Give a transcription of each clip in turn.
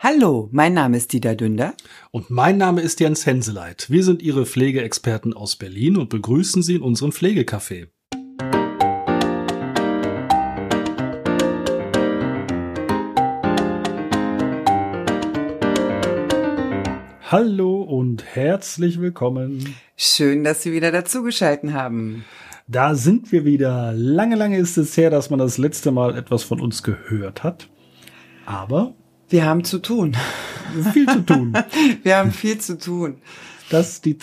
Hallo, mein Name ist Dieter Dünder. Und mein Name ist Jens Henseleit. Wir sind Ihre Pflegeexperten aus Berlin und begrüßen Sie in unserem Pflegecafé. Hallo und herzlich willkommen. Schön, dass Sie wieder dazugeschalten haben. Da sind wir wieder. Lange, lange ist es her, dass man das letzte Mal etwas von uns gehört hat. Aber wir haben zu tun. Viel zu tun. wir haben viel zu tun. Das die,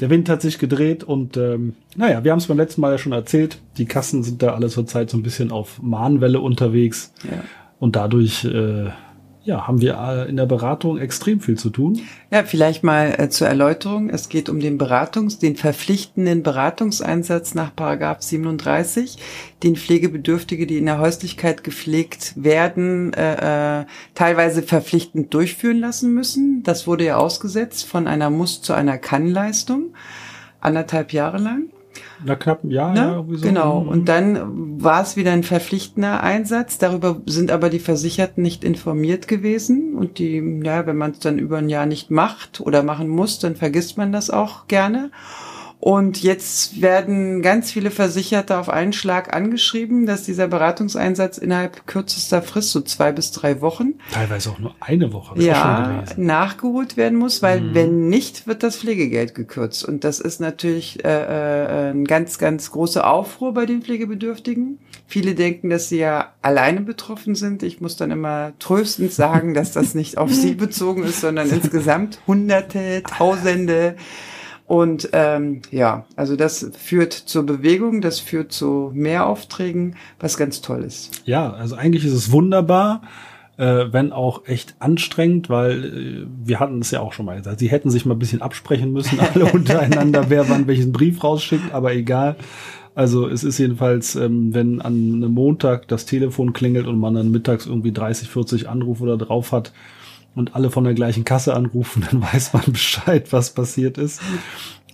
der Wind hat sich gedreht und ähm, naja, wir haben es beim letzten Mal ja schon erzählt. Die Kassen sind da alle zurzeit so ein bisschen auf Mahnwelle unterwegs. Ja. Und dadurch äh, ja, haben wir äh, in der Beratung extrem viel zu tun. Ja, vielleicht mal äh, zur Erläuterung. Es geht um den Beratungs-, den verpflichtenden Beratungseinsatz nach Paragraph 37, den Pflegebedürftige, die in der Häuslichkeit gepflegt werden, äh, äh, teilweise verpflichtend durchführen lassen müssen. Das wurde ja ausgesetzt von einer Muss zu einer Kann-Leistung, anderthalb Jahre lang. Na, knapp Jahr. Ne? Ja, so. Genau. Mhm. Und dann war es wieder ein verpflichtender Einsatz. Darüber sind aber die Versicherten nicht informiert gewesen. Und die, ja, wenn man es dann über ein Jahr nicht macht oder machen muss, dann vergisst man das auch gerne. Und jetzt werden ganz viele Versicherte auf einen Schlag angeschrieben, dass dieser Beratungseinsatz innerhalb kürzester Frist, so zwei bis drei Wochen, teilweise auch nur eine Woche, ja, nachgeholt werden muss, weil mhm. wenn nicht, wird das Pflegegeld gekürzt. Und das ist natürlich äh, äh, ein ganz, ganz großer Aufruhr bei den Pflegebedürftigen. Viele denken, dass sie ja alleine betroffen sind. Ich muss dann immer tröstend sagen, dass das nicht auf sie bezogen ist, sondern insgesamt Hunderte, Tausende und ähm, ja, also das führt zur Bewegung, das führt zu mehr Aufträgen, was ganz toll ist. Ja, also eigentlich ist es wunderbar, äh, wenn auch echt anstrengend, weil äh, wir hatten es ja auch schon mal gesagt, sie hätten sich mal ein bisschen absprechen müssen, alle untereinander, wer wann welchen Brief rausschickt, aber egal. Also es ist jedenfalls, ähm, wenn an einem Montag das Telefon klingelt und man dann mittags irgendwie 30, 40 Anrufe da drauf hat, und alle von der gleichen Kasse anrufen, dann weiß man Bescheid, was passiert ist.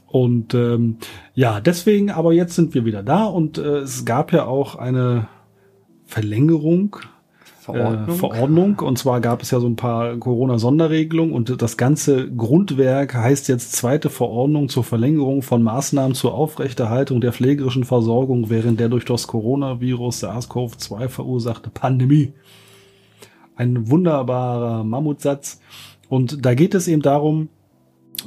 Und ähm, ja, deswegen, aber jetzt sind wir wieder da und äh, es gab ja auch eine Verlängerung Verordnung. Äh, Verordnung. Und zwar gab es ja so ein paar Corona-Sonderregelungen und das ganze Grundwerk heißt jetzt zweite Verordnung zur Verlängerung von Maßnahmen zur Aufrechterhaltung der pflegerischen Versorgung während der durch das Coronavirus SARS-CoV-2 verursachte Pandemie. Ein wunderbarer Mammutsatz. Und da geht es eben darum,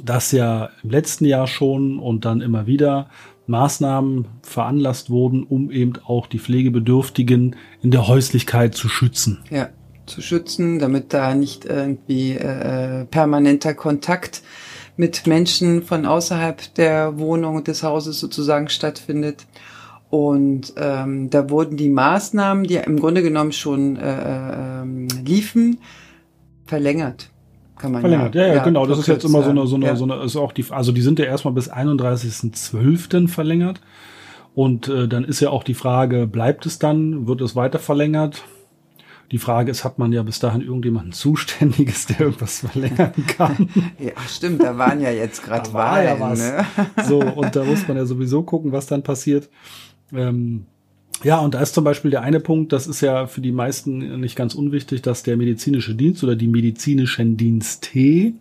dass ja im letzten Jahr schon und dann immer wieder Maßnahmen veranlasst wurden, um eben auch die Pflegebedürftigen in der Häuslichkeit zu schützen. Ja, zu schützen, damit da nicht irgendwie äh, permanenter Kontakt mit Menschen von außerhalb der Wohnung des Hauses sozusagen stattfindet. Und ähm, da wurden die Maßnahmen, die im Grunde genommen schon äh, ähm, liefen, verlängert. Kann man verlängert. Ja, ja, ja genau. Das ist jetzt immer so eine, so eine, ja. so eine, ist auch die, also die sind ja erstmal bis 31.12. verlängert. Und äh, dann ist ja auch die Frage, bleibt es dann? Wird es weiter verlängert? Die Frage ist, hat man ja bis dahin irgendjemanden Zuständiges, der irgendwas verlängern kann? ja, stimmt, da waren ja jetzt gerade Wahlen. Ja was. Ne? so, und da muss man ja sowieso gucken, was dann passiert. Ähm, ja, und da ist zum Beispiel der eine Punkt, das ist ja für die meisten nicht ganz unwichtig, dass der medizinische Dienst oder die medizinischen Dienste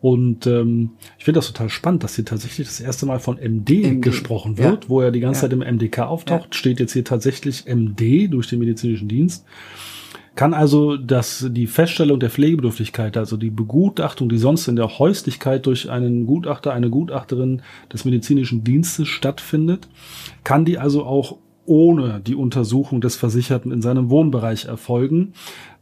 und ähm, ich finde das total spannend, dass hier tatsächlich das erste Mal von MD, MD. gesprochen wird, ja. wo er die ganze ja. Zeit im MDK auftaucht, ja. steht jetzt hier tatsächlich MD durch den medizinischen Dienst. Kann also dass die Feststellung der Pflegebedürftigkeit, also die Begutachtung, die sonst in der Häuslichkeit durch einen Gutachter, eine Gutachterin des medizinischen Dienstes stattfindet, kann die also auch ohne die Untersuchung des Versicherten in seinem Wohnbereich erfolgen,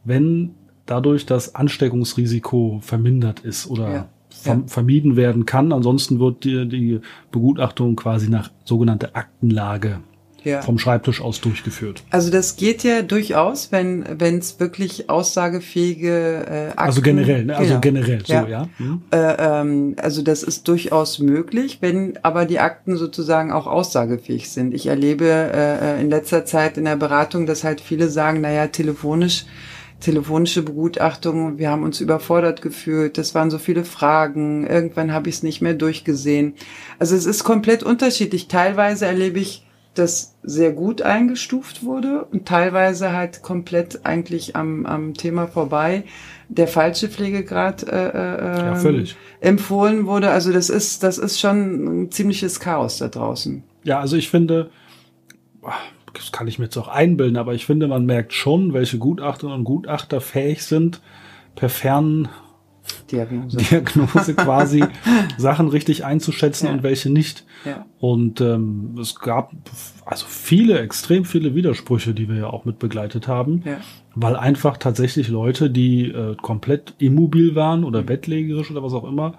wenn dadurch das Ansteckungsrisiko vermindert ist oder ja, ja. vermieden werden kann. Ansonsten wird die, die Begutachtung quasi nach sogenannter Aktenlage ja. vom Schreibtisch aus durchgeführt. Also das geht ja durchaus, wenn wenn es wirklich aussagefähige äh, Akten, Also generell, ne? also genau. generell, so ja. ja. Hm. Äh, ähm, also das ist durchaus möglich, wenn aber die Akten sozusagen auch aussagefähig sind. Ich erlebe äh, in letzter Zeit in der Beratung, dass halt viele sagen, naja, telefonisch telefonische Begutachtung, wir haben uns überfordert gefühlt, das waren so viele Fragen, irgendwann habe ich es nicht mehr durchgesehen. Also es ist komplett unterschiedlich. Teilweise erlebe ich das sehr gut eingestuft wurde und teilweise halt komplett eigentlich am, am Thema vorbei. der falsche Pflegegrad äh, äh, Ja, völlig. empfohlen wurde. Also das ist, das ist schon ein ziemliches Chaos da draußen. Ja, also ich finde, das kann ich mir jetzt auch einbilden, aber ich finde, man merkt schon, welche Gutachterinnen und Gutachter fähig sind, per Fern Diagnose. Diagnose quasi Sachen richtig einzuschätzen Ja. und welche nicht. Ja. Und ähm, es gab also viele, extrem viele Widersprüche, die wir ja auch mit begleitet haben, Ja. weil einfach tatsächlich Leute, die äh, komplett immobil waren oder Mhm. bettlägerisch oder was auch immer,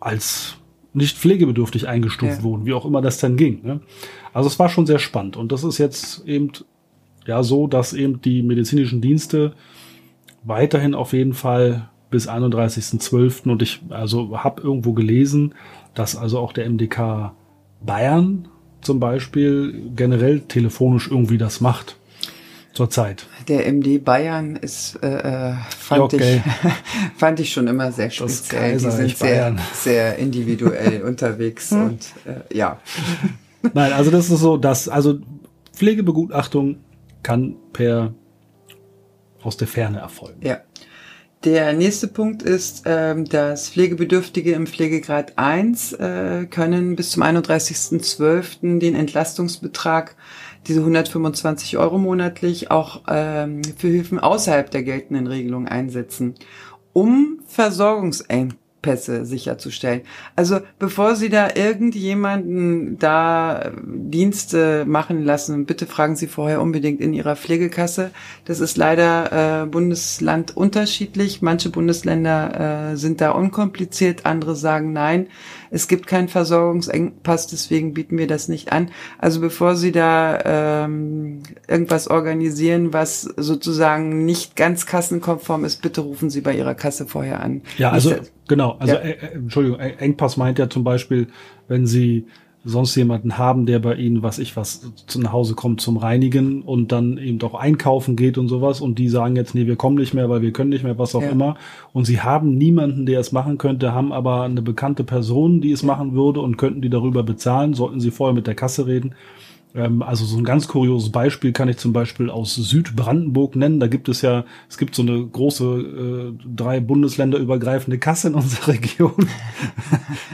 als nicht pflegebedürftig eingestuft wurden, wie auch immer das dann ging. Ne? Also es war schon sehr spannend und das ist jetzt eben ja so, dass eben die medizinischen Dienste weiterhin auf jeden Fall bis 31.12. und ich also habe irgendwo gelesen, dass also auch der MDK Bayern zum Beispiel generell telefonisch irgendwie das macht zurzeit. Der MD Bayern ist, äh, äh, fand, Okay. ich, fand ich schon immer sehr speziell. Die sind sehr, Bayern. sehr individuell unterwegs und äh, ja. Nein, also das ist so, dass also Pflegebegutachtung kann per aus der Ferne erfolgen. Ja. Der nächste Punkt ist, ähm, dass Pflegebedürftige im Pflegegrad 1 äh, können bis zum 31.12. den Entlastungsbetrag, diese 125 Euro monatlich, auch ähm, für Hilfen außerhalb der geltenden Regelung einsetzen, um Versorgungsengpässe sicherzustellen. Also bevor Sie da irgendjemanden da äh, Dienste machen lassen, bitte fragen Sie vorher unbedingt in Ihrer Pflegekasse. Das ist leider äh, Bundesland unterschiedlich. Manche Bundesländer äh, sind da unkompliziert, andere sagen nein. Es gibt keinen Versorgungsengpass, deswegen bieten wir das nicht an. Also bevor Sie da ähm, irgendwas organisieren, was sozusagen nicht ganz kassenkonform ist, bitte rufen Sie bei Ihrer Kasse vorher an. Ja, also Nicht, genau, also Ja. äh, äh, Entschuldigung, Eng- Engpass meint ja zum Beispiel, wenn Sie sonst jemanden haben, der bei Ihnen, was ich was, zu nach Hause kommt zum Reinigen und dann eben doch einkaufen geht und sowas und die sagen jetzt, nee, wir kommen nicht mehr, weil wir können nicht mehr, was auch Ja. immer. Und Sie haben niemanden, der es machen könnte, haben aber eine bekannte Person, die es machen würde und könnten die darüber bezahlen, sollten Sie vorher mit der Kasse reden. Ähm, Also so ein ganz kurioses Beispiel kann ich zum Beispiel aus Südbrandenburg nennen. Da gibt es ja, es gibt so eine große, äh, drei Bundesländer übergreifende Kasse in unserer Region,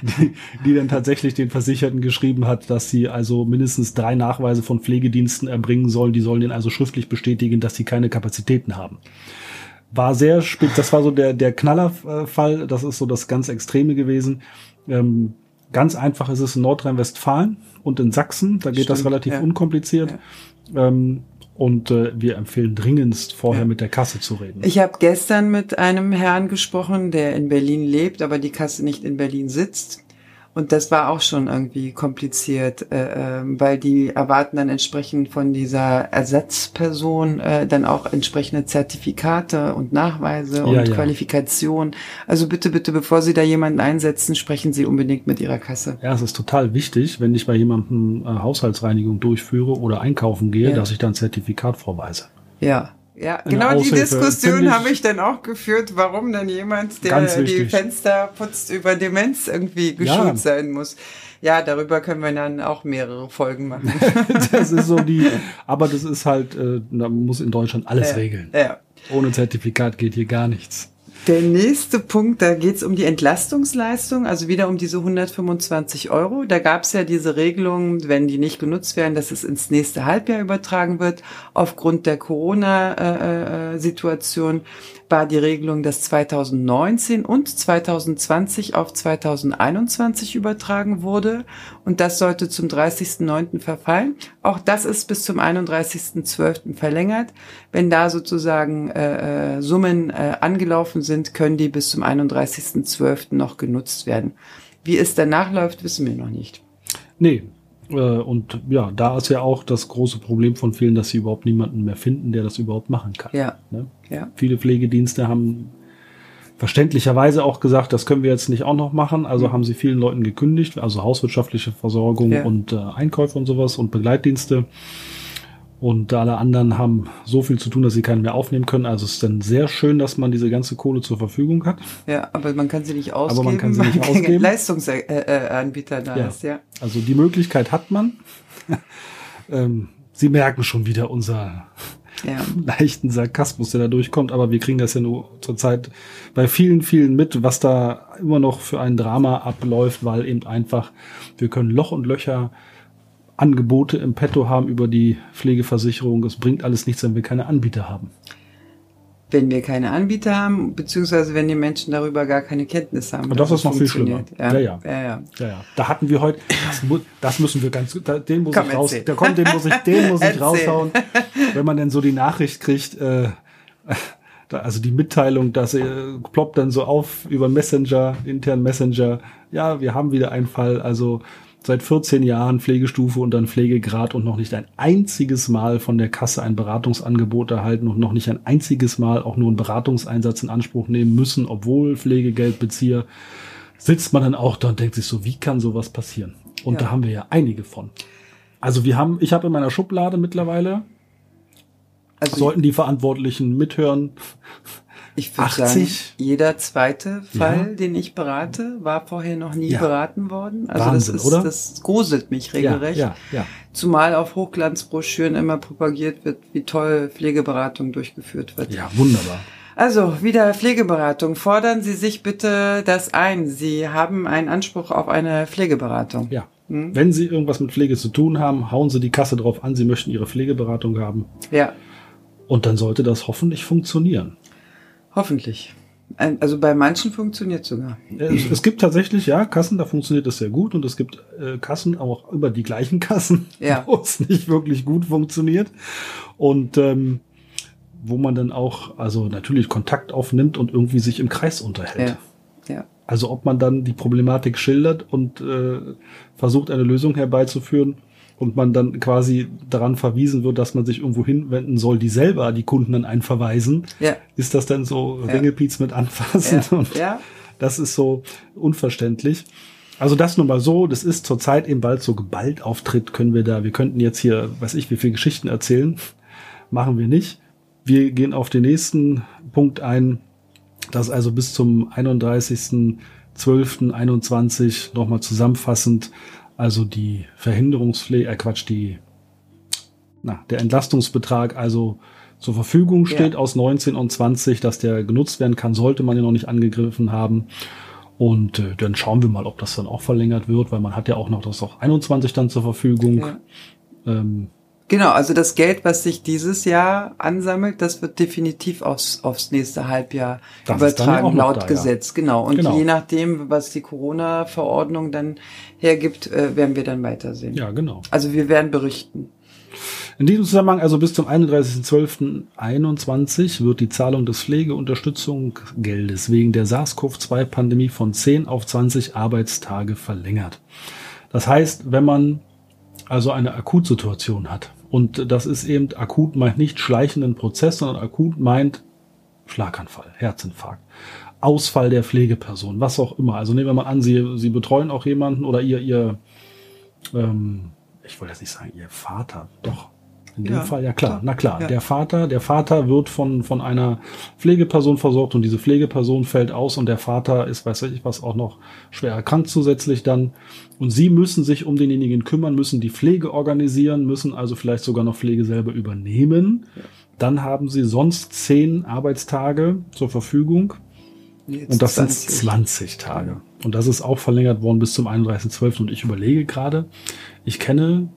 die, die dann tatsächlich den Versicherten geschrieben hat, dass sie also mindestens drei Nachweise von Pflegediensten erbringen sollen. Die sollen den also schriftlich bestätigen, dass sie keine Kapazitäten haben. War sehr spät, das war so der, der Knallerfall, das ist so das ganz Extreme gewesen. Ähm, ganz einfach ist es in Nordrhein-Westfalen und in Sachsen, da geht das Stimmt, relativ ja. unkompliziert. Ähm, und äh, wir empfehlen dringendst vorher Ja. mit der Kasse zu reden. Ich habe gestern mit einem Herrn gesprochen, der in Berlin lebt, aber die Kasse nicht in Berlin sitzt. Und das war auch schon irgendwie kompliziert, äh, ähm, weil die erwarten dann entsprechend von dieser Ersatzperson äh, dann auch entsprechende Zertifikate und Nachweise und Ja, ja. Qualifikation. Also bitte, bitte, bevor Sie da jemanden einsetzen, sprechen Sie unbedingt mit Ihrer Kasse. Ja, es ist total wichtig, wenn ich bei jemandem äh, Haushaltsreinigung durchführe oder einkaufen gehe, Ja. dass ich dann Zertifikat vorweise. Ja. Ja, Eine genau die Aushilfe, Diskussion finde ich- habe ich dann auch geführt, warum denn jemand, der die. Fenster putzt, über Demenz irgendwie geschult Ja. sein muss. Ja, darüber können wir dann auch mehrere Folgen machen. Das ist so die, aber das ist halt, äh, man muss in Deutschland alles Ja. regeln. Ja. Ohne Zertifikat geht hier gar nichts. Der nächste Punkt, da geht's um die Entlastungsleistung, also wieder um diese 125 Euro. Da gab's ja diese Regelung, wenn die nicht genutzt werden, dass es ins nächste Halbjahr übertragen wird. Aufgrund der Corona-Situation war die Regelung, dass 2019 und 2020 auf 2021 übertragen wurde. Und das sollte zum 30.09. verfallen. Auch das ist bis zum 31.12. verlängert. Wenn da sozusagen äh, äh, Summen äh, angelaufen sind, können die bis zum 31.12. noch genutzt werden. Wie es danach läuft, wissen wir noch nicht. Nee. Äh, und ja, da ist ja auch das große Problem von vielen, dass sie überhaupt niemanden mehr finden, der das überhaupt machen kann. Ja, Ne? ja, Viele Pflegedienste haben verständlicherweise auch gesagt, das können wir jetzt nicht auch noch machen. Also haben sie vielen Leuten gekündigt, also hauswirtschaftliche Versorgung Ja. und äh, Einkäufe und sowas und Begleitdienste. Und alle anderen haben so viel zu tun, dass sie keinen mehr aufnehmen können. Also es ist dann sehr schön, dass man diese ganze Kohle zur Verfügung hat. ja, aber man kann sie nicht ausgeben. man kann sie nicht weil kein ausgeben. Leistungsanbieter da Ja. ist, ja. Also die Möglichkeit hat man. ähm, sie merken schon wieder unser Ja. leichten Sarkasmus, der da durchkommt, aber wir kriegen das ja nur zurzeit bei vielen, vielen mit, was da immer noch für ein Drama abläuft, weil eben einfach, wir können Loch und Löcher Angebote im Petto haben über die Pflegeversicherung. Es bringt alles nichts, wenn wir keine Anbieter haben. Wenn wir keine Anbieter haben, beziehungsweise wenn die Menschen darüber gar keine Kenntnis haben. Und das ist noch viel schlimmer. funktioniert. Ja, ja. ja, ja. Ja, ja. Da hatten wir heute, das, mu- das müssen wir ganz, da- den muss Komm, ich raus, der kommt, den muss ich, den muss ich raushauen. Wenn man denn so die Nachricht kriegt, äh, da, also die Mitteilung, dass äh, ploppt dann so auf über Messenger, internen Messenger. Ja, wir haben wieder einen Fall, also seit 14 Jahren Pflegestufe und dann Pflegegrad und noch nicht ein einziges Mal von der Kasse ein Beratungsangebot erhalten und noch nicht ein einziges Mal auch nur einen Beratungseinsatz in Anspruch nehmen müssen, obwohl Pflegegeldbezieher sitzt man dann auch da und denkt sich so, wie kann sowas passieren? Und Ja. da haben wir ja einige von. Also wir haben, ich habe in meiner Schublade mittlerweile, Also sollten die Verantwortlichen mithören, ich würde 80? sagen, jeder zweite Fall, Ja. den ich berate, war vorher noch nie Ja. beraten worden. Also Wahnsinn, das ist, oder? das gruselt mich regelrecht. Ja, ja, ja. Zumal auf Hochglanzbroschüren immer propagiert wird, wie toll Pflegeberatung durchgeführt wird. Ja, wunderbar. Also, wieder Pflegeberatung. Fordern Sie sich bitte das ein. Sie haben einen Anspruch auf eine Pflegeberatung. Ja. Wenn Sie irgendwas mit Pflege zu tun haben, hauen Sie die Kasse drauf an, Sie möchten Ihre Pflegeberatung haben. Ja, Und dann sollte das hoffentlich funktionieren. Hoffentlich. Also bei manchen funktioniert sogar. Es, es gibt tatsächlich, ja, Kassen, da funktioniert das sehr gut und es gibt äh, Kassen auch über die gleichen Kassen, Ja. wo es nicht wirklich gut funktioniert und ähm, wo man dann auch, also natürlich Kontakt aufnimmt und irgendwie sich im Kreis unterhält. Ja. Ja. Also ob man dann die Problematik schildert und äh, versucht, eine Lösung herbeizuführen und man dann quasi daran verwiesen wird, dass man sich irgendwo hinwenden soll, die selber die Kunden dann einen verweisen, Ja. ist das dann so Ja. Ringelpiez mit anfassen Ja. und ja. das ist so unverständlich. Also das nun mal so, das ist zurzeit eben bald so geballt auftritt, können wir da, wir könnten jetzt hier, weiß ich, wie viele Geschichten erzählen, machen wir nicht. Wir gehen auf den nächsten Punkt ein, dass also bis zum 31.12.21 nochmal zusammenfassend, also die Verhinderungspflege, äh Quatsch, die, na, der Entlastungsbetrag also zur Verfügung steht Ja. aus 19 und 20, dass der genutzt werden kann, sollte man ihn noch nicht angegriffen haben. Und äh, dann schauen wir mal, ob das dann auch verlängert wird, weil man hat ja auch noch das auch 21 dann zur Verfügung. Ja. Ähm, Genau, also das Geld, was sich dieses Jahr ansammelt, das wird definitiv aufs, aufs nächste Halbjahr Das ja übertragen, laut da, ja. Gesetz. Genau. Und Genau. je nachdem, was die Corona-Verordnung dann hergibt, äh, werden wir dann weitersehen. ja, genau. Also wir werden berichten. In diesem Zusammenhang, also bis zum 31.12.21 wird die Zahlung des Pflegeunterstützungsgeldes wegen der SARS-CoV-2-Pandemie von 10 auf 20 Arbeitstage verlängert. Das heißt, wenn man also eine Akutsituation hat, und das ist eben akut meint nicht schleichenden Prozess, sondern akut meint Schlaganfall, Herzinfarkt, Ausfall der Pflegeperson, was auch immer. Also nehmen wir mal an, Sie, Sie betreuen auch jemanden oder Ihr, Ihr ähm, ich wollte jetzt nicht sagen, Ihr Vater, doch. In dem Ja, Fall, ja klar, klar. na klar. Ja. Der Vater, der Vater wird von, von einer Pflegeperson versorgt und diese Pflegeperson fällt aus und der Vater ist, weiß ich was, auch noch schwer erkrankt zusätzlich dann. Und sie müssen sich um denjenigen kümmern, müssen die Pflege organisieren, müssen also vielleicht sogar noch Pflege selber übernehmen. Dann haben sie sonst zehn Arbeitstage zur Verfügung. Jetzt Und das sind 20. 20 Tage. Und das ist auch verlängert worden bis zum 31.12. Und ich überlege gerade, ich kenne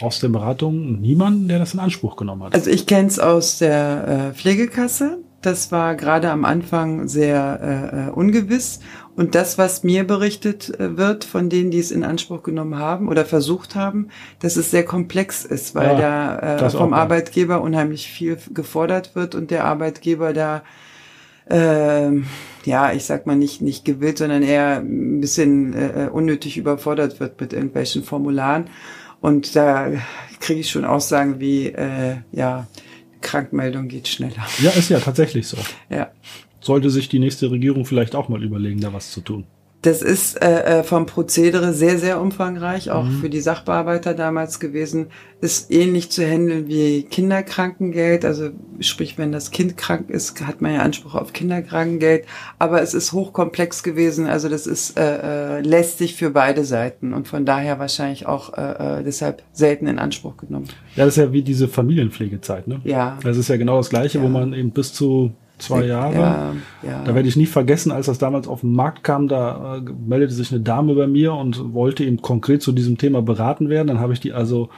aus der Beratung niemanden, der das in Anspruch genommen hat. Also ich kenne es aus der äh, Pflegekasse. Das war gerade am Anfang sehr äh, äh, ungewiss. Und das, was mir berichtet äh, wird von denen, die es in Anspruch genommen haben oder versucht haben, dass es sehr komplex ist, weil Ja, da äh, vom. Arbeitgeber unheimlich viel gefordert wird und der Arbeitgeber da ähm, ja, ich sag mal nicht nicht gewillt, sondern eher ein bisschen äh, unnötig überfordert wird mit irgendwelchen Formularen. Und da kriege ich schon Aussagen wie, äh, ja, Krankmeldung geht schneller. ja, ist ja tatsächlich so. Ja. Sollte sich die nächste Regierung vielleicht auch mal überlegen, da was zu tun. Das ist äh, äh, vom Prozedere sehr, sehr umfangreich, auch mhm. für die Sachbearbeiter damals gewesen. Ist ähnlich zu handeln wie Kinderkrankengeld. Also sprich, wenn das Kind krank ist, hat man ja Anspruch auf Kinderkrankengeld. Aber es ist hochkomplex gewesen. Also das ist äh, äh, lästig für beide Seiten und von daher wahrscheinlich auch äh, äh, deshalb selten in Anspruch genommen. Ja, das ist ja wie diese Familienpflegezeit, ne? Ja. Das ist ja genau das Gleiche, ja. wo man eben bis zu zwei Jahre. Ja, ja. Da werde ich nie vergessen, als das damals auf den Markt kam, da äh, meldete sich eine Dame bei mir und wollte eben konkret zu diesem Thema beraten werden. Dann habe ich die also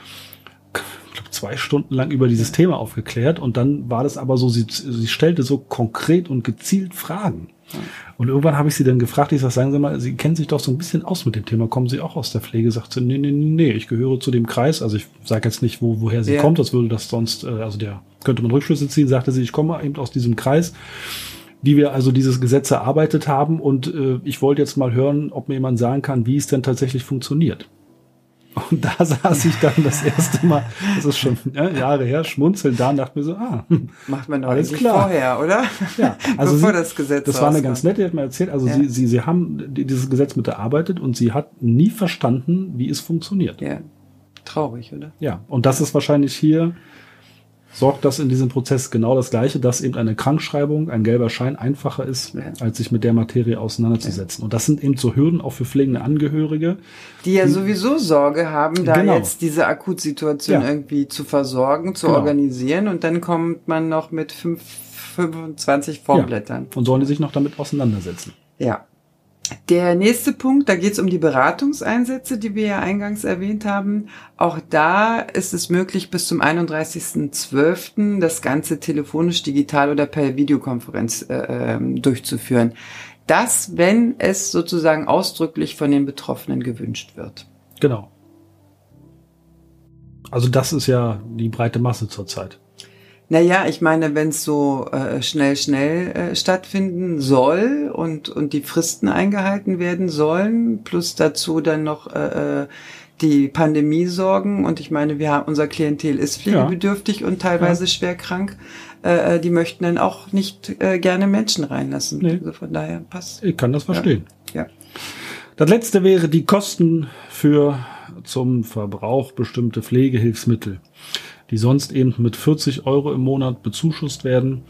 ich zwei Stunden lang über dieses Thema aufgeklärt und dann war das aber so, sie, sie stellte so konkret und gezielt Fragen. Und irgendwann habe ich sie dann gefragt, ich sage, sagen Sie mal, Sie kennen sich doch so ein bisschen aus mit dem Thema, kommen Sie auch aus der Pflege? Sagt sie, nee, nee, nee, ich gehöre zu dem Kreis, also ich sage jetzt nicht, wo, woher sie ja. kommt, das würde das sonst, äh, also der könnte man Rückschlüsse ziehen, sagte sie, ich komme eben aus diesem Kreis, die wir also dieses Gesetz erarbeitet haben und äh, ich wollte jetzt mal hören, ob mir jemand sagen kann, wie es denn tatsächlich funktioniert. Und da saß ich dann das erste Mal, das ist schon ja, Jahre her, schmunzeln da und dachte mir so, ah, macht man doch alles klar. vorher, oder? Ja, also Bevor sie, das Gesetz Das war eine ganz nette, die hat mir erzählt, also ja. sie, sie, sie haben dieses Gesetz mit erarbeitet und sie hat nie verstanden, wie es funktioniert. Ja. Traurig, oder? Ja, und das ist wahrscheinlich hier sorgt das in diesem Prozess genau das Gleiche, dass eben eine Krankschreibung, ein gelber Schein einfacher ist, ja. als sich mit der Materie auseinanderzusetzen. Ja. Und das sind eben so Hürden auch für pflegende Angehörige. Die ja sowieso Sorge haben, da genau. jetzt diese Akutsituation ja. irgendwie zu versorgen, zu genau. organisieren und dann kommt man noch mit fünf, 25 Formblättern. Und sollen die sich noch damit auseinandersetzen. Ja. Der nächste Punkt, da geht es um die Beratungseinsätze, die wir ja eingangs erwähnt haben. Auch da ist es möglich, bis zum 31.12. das Ganze telefonisch, digital oder per Videokonferenz äh, ähm, durchzuführen. Das, wenn es sozusagen ausdrücklich von den Betroffenen gewünscht wird. Genau. Also das ist ja die breite Masse zurzeit. Naja, ich meine, wenn es so äh, schnell, schnell äh, stattfinden soll und, und die Fristen eingehalten werden sollen, plus dazu dann noch äh, äh die Pandemie-Sorgen und ich meine, wir haben, unser Klientel ist pflegebedürftig ja. und teilweise ja. schwer krank. Äh, äh, die möchten dann auch nicht äh, gerne Menschen reinlassen. Nee. Also von daher passt. Ich kann das verstehen. Ja. ja. Das letzte wäre die Kosten für zum Verbrauch bestimmte Pflegehilfsmittel die sonst eben mit 40 Euro im Monat bezuschusst werden,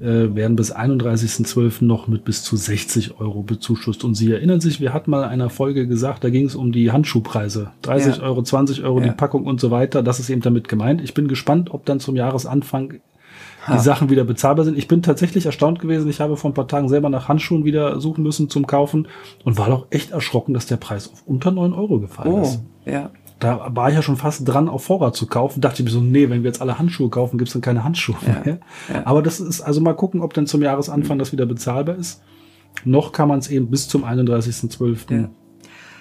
äh, werden bis 31.12. noch mit bis zu 60 Euro bezuschusst. Und Sie erinnern sich, wir hatten mal in einer Folge gesagt, da ging es um die Handschuhpreise. 30 ja. Euro, 20 Euro ja. die Packung und so weiter. Das ist eben damit gemeint. Ich bin gespannt, ob dann zum Jahresanfang die ha. Sachen wieder bezahlbar sind. Ich bin tatsächlich erstaunt gewesen. Ich habe vor ein paar Tagen selber nach Handschuhen wieder suchen müssen zum Kaufen und war doch echt erschrocken, dass der Preis auf unter 9 Euro gefallen oh, ist. Ja. Da war ich ja schon fast dran, auf Vorrat zu kaufen. Dachte ich mir so, nee, wenn wir jetzt alle Handschuhe kaufen, gibt's dann keine Handschuhe ja, mehr. Ja. Aber das ist, also mal gucken, ob dann zum Jahresanfang das wieder bezahlbar ist. Noch kann man es eben bis zum 31.12. Ja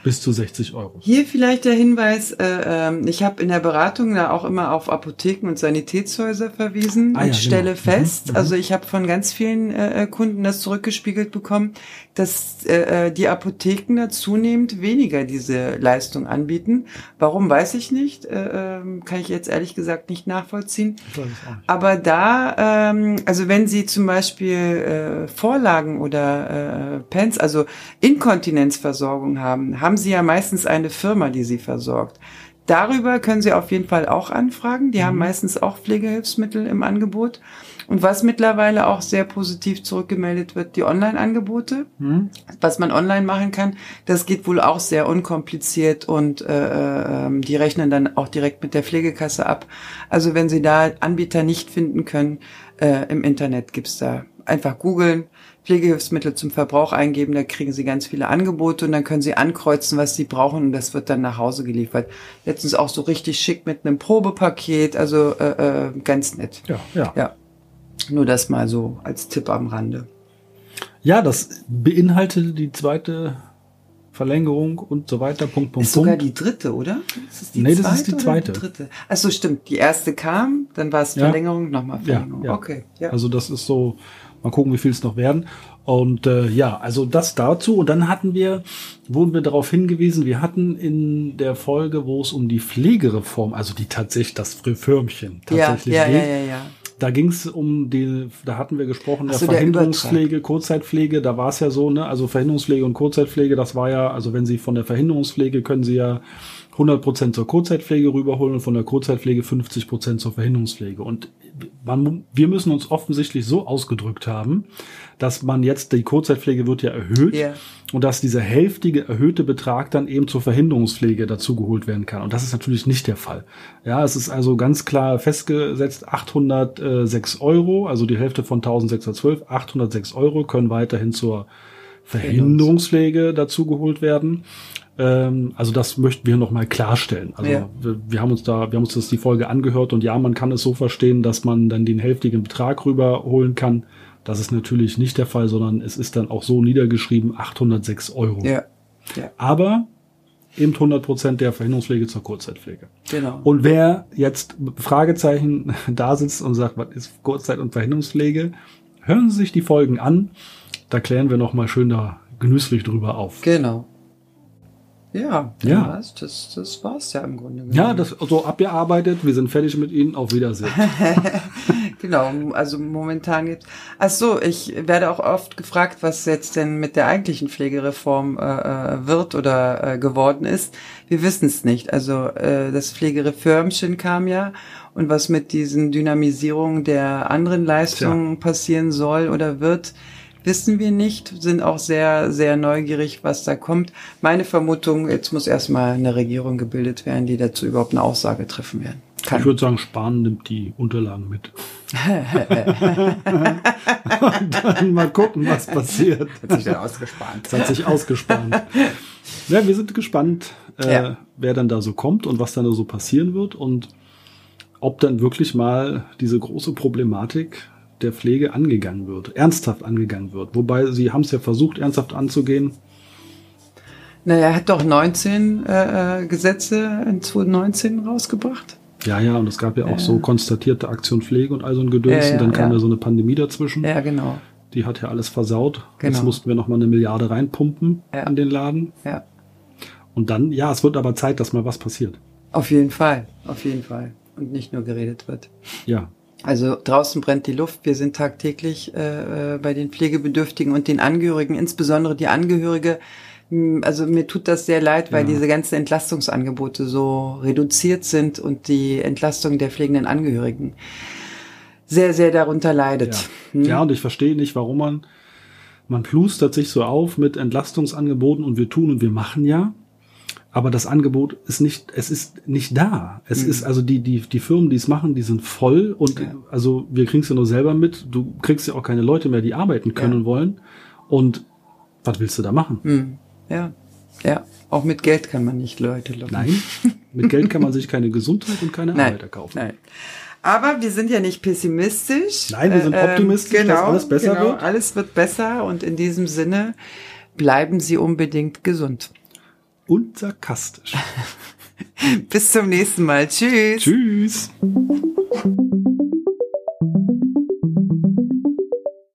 bis zu 60 Euro. Hier vielleicht der Hinweis, äh, ähm, ich habe in der Beratung da auch immer auf Apotheken und Sanitätshäuser verwiesen ah, und ja, genau. stelle genau. fest, mhm. also ich habe von ganz vielen äh, äh, Kunden das zurückgespiegelt bekommen, dass äh, äh, die Apotheken da zunehmend weniger diese Leistung anbieten. Warum, weiß ich nicht, äh, ähm, kann ich jetzt ehrlich gesagt nicht nachvollziehen. Nicht. Aber da, ähm, also wenn Sie zum Beispiel Vorlagen oder Pens, also Inkontinenzversorgung haben, haben haben sie ja meistens eine Firma, die sie versorgt. Darüber können Sie auf jeden Fall auch anfragen. Die mhm. haben meistens auch Pflegehilfsmittel im Angebot. Und was mittlerweile auch sehr positiv zurückgemeldet wird, die Online-Angebote. Mhm. Was man online machen kann, das geht wohl auch sehr unkompliziert und äh, äh, die rechnen dann auch direkt mit der Pflegekasse ab. Also wenn Sie da Anbieter nicht finden können, äh, im Internet gibt's da einfach googeln, Pflegehilfsmittel zum Verbrauch eingeben, da kriegen Sie ganz viele Angebote und dann können Sie ankreuzen, was Sie brauchen und das wird dann nach Hause geliefert. Letztens auch so richtig schick mit einem Probepaket, also äh, äh, ganz nett. Ja, ja. ja. Nur das mal so als Tipp am Rande. Ja, das beinhaltet die zweite Verlängerung und so weiter. Punkt, Punkt, ist sogar die dritte, oder? Ist das die nee, das ist die zweite. Die dritte? Achso, stimmt. Die erste kam, dann war es Verlängerung, ja. nochmal Verlängerung. Ja, ja. Okay. Ja. Also das ist so Mal gucken, wie viel es noch werden. Und äh, ja, also das dazu. Und dann hatten wir, wurden wir darauf hingewiesen, wir hatten in der Folge, wo es um die Pflegereform, also die tatsächlich das Frühfirmchen tatsächlich ja, ja, geht, ja, ja, ja. Da ging es um die, da hatten wir gesprochen, Ach der Verhinderungspflege, Kurzzeitpflege, da war es ja so, ne, also Verhinderungspflege und Kurzzeitpflege, das war ja, also wenn Sie von der Verhinderungspflege können Sie ja 100% zur Kurzzeitpflege rüberholen und von der Kurzzeitpflege 50% zur Verhinderungspflege. Und man, wir müssen uns offensichtlich so ausgedrückt haben, dass man jetzt, die Kurzzeitpflege wird ja erhöht Ja. Und dass dieser hälftige erhöhte Betrag dann eben zur Verhinderungspflege dazugeholt werden kann. Und das ist natürlich nicht der Fall. Ja, es ist also ganz klar festgesetzt, 806 Euro, also die Hälfte von 1612, 806 Euro können weiterhin zur Verhinderungspflege dazugeholt werden. Ähm, also das möchten wir nochmal klarstellen. Also Ja. wir, wir haben uns da, wir haben uns das die Folge angehört und ja, man kann es so verstehen, dass man dann den hälftigen Betrag rüberholen kann. Das ist natürlich nicht der Fall, sondern es ist dann auch so niedergeschrieben 806 Euro. Ja. Ja, Aber eben 100 Prozent der Verhinderungspflege zur Kurzzeitpflege. genau. Und wer jetzt Fragezeichen da sitzt und sagt, was ist Kurzzeit- und Verhinderungspflege, hören Sie sich die Folgen an. Da klären wir nochmal schön da genüsslich drüber auf. Genau. Ja, Ja. Das, das, das war's ja im Grunde. Ja, das so abgearbeitet. Wir sind fertig mit Ihnen. Auf Wiedersehen. Genau, also momentan gibt's. Ach so, ich werde auch oft gefragt, was jetzt denn mit der eigentlichen Pflegereform äh, äh, wird oder äh, geworden ist. Wir wissen es nicht. Also äh, das Pflegereformchen kam ja und was mit diesen Dynamisierungen der anderen Leistungen passieren soll oder wird, wissen wir nicht. Sind auch sehr, sehr neugierig, was da kommt. Meine Vermutung, jetzt muss erstmal eine Regierung gebildet werden, die dazu überhaupt eine Aussage treffen werden. Kann. Ich würde sagen, Spahn nimmt die Unterlagen mit. Und dann mal gucken, was passiert. Hat sich dann ausgespannt. Das hat sich ausgespannt. Ja, wir sind gespannt, äh, Ja. wer dann da so kommt und was dann da so passieren wird und ob dann wirklich mal diese große Problematik der Pflege angegangen wird, ernsthaft angegangen wird. Wobei sie haben es ja versucht, ernsthaft anzugehen. Naja, er hat doch 19 äh, äh, Gesetze in 2019 rausgebracht. Ja, ja, und es gab ja auch so konstatierte Aktion Pflege und all so ein Gedöns. Ja, und dann kam ja. ja so eine Pandemie dazwischen. Ja, genau. Die hat ja alles versaut. Jetzt Genau. mussten wir noch mal eine Milliarde reinpumpen Ja. in den Laden. Ja, Und dann, ja, es wird aber Zeit, dass mal was passiert. auf jeden Fall. Auf jeden Fall. Und nicht nur geredet wird. Ja, Also draußen brennt die Luft. Wir sind tagtäglich äh, äh, bei den Pflegebedürftigen und den Angehörigen, insbesondere die Angehörige. mh, Also mir tut das sehr leid, weil Ja. diese ganzen Entlastungsangebote so reduziert sind und die Entlastung der pflegenden Angehörigen sehr, sehr darunter leidet. Ja. ja, und ich verstehe nicht, warum man, man plustert sich so auf mit Entlastungsangeboten und wir tun und wir machen ja. Aber das Angebot ist nicht, es ist nicht da. Es ist also die, die, die Firmen, die es machen, die sind voll und Ja. also wir kriegen es ja nur selber mit. Du kriegst ja auch keine Leute mehr, die arbeiten können Ja. und wollen. Und was willst du da machen? Hm. Ja, ja. Auch mit Geld kann man nicht Leute locken. Nein, mit Geld kann man sich keine Gesundheit und keine Nein, Arbeit kaufen. Nein. Aber wir sind ja nicht pessimistisch. Nein, wir sind Äh, ähm, optimistisch, dass alles besser genau, wird. Alles wird besser und in diesem Sinne bleiben Sie unbedingt gesund. Und sarkastisch. Bis zum nächsten Mal. Tschüss. Tschüss.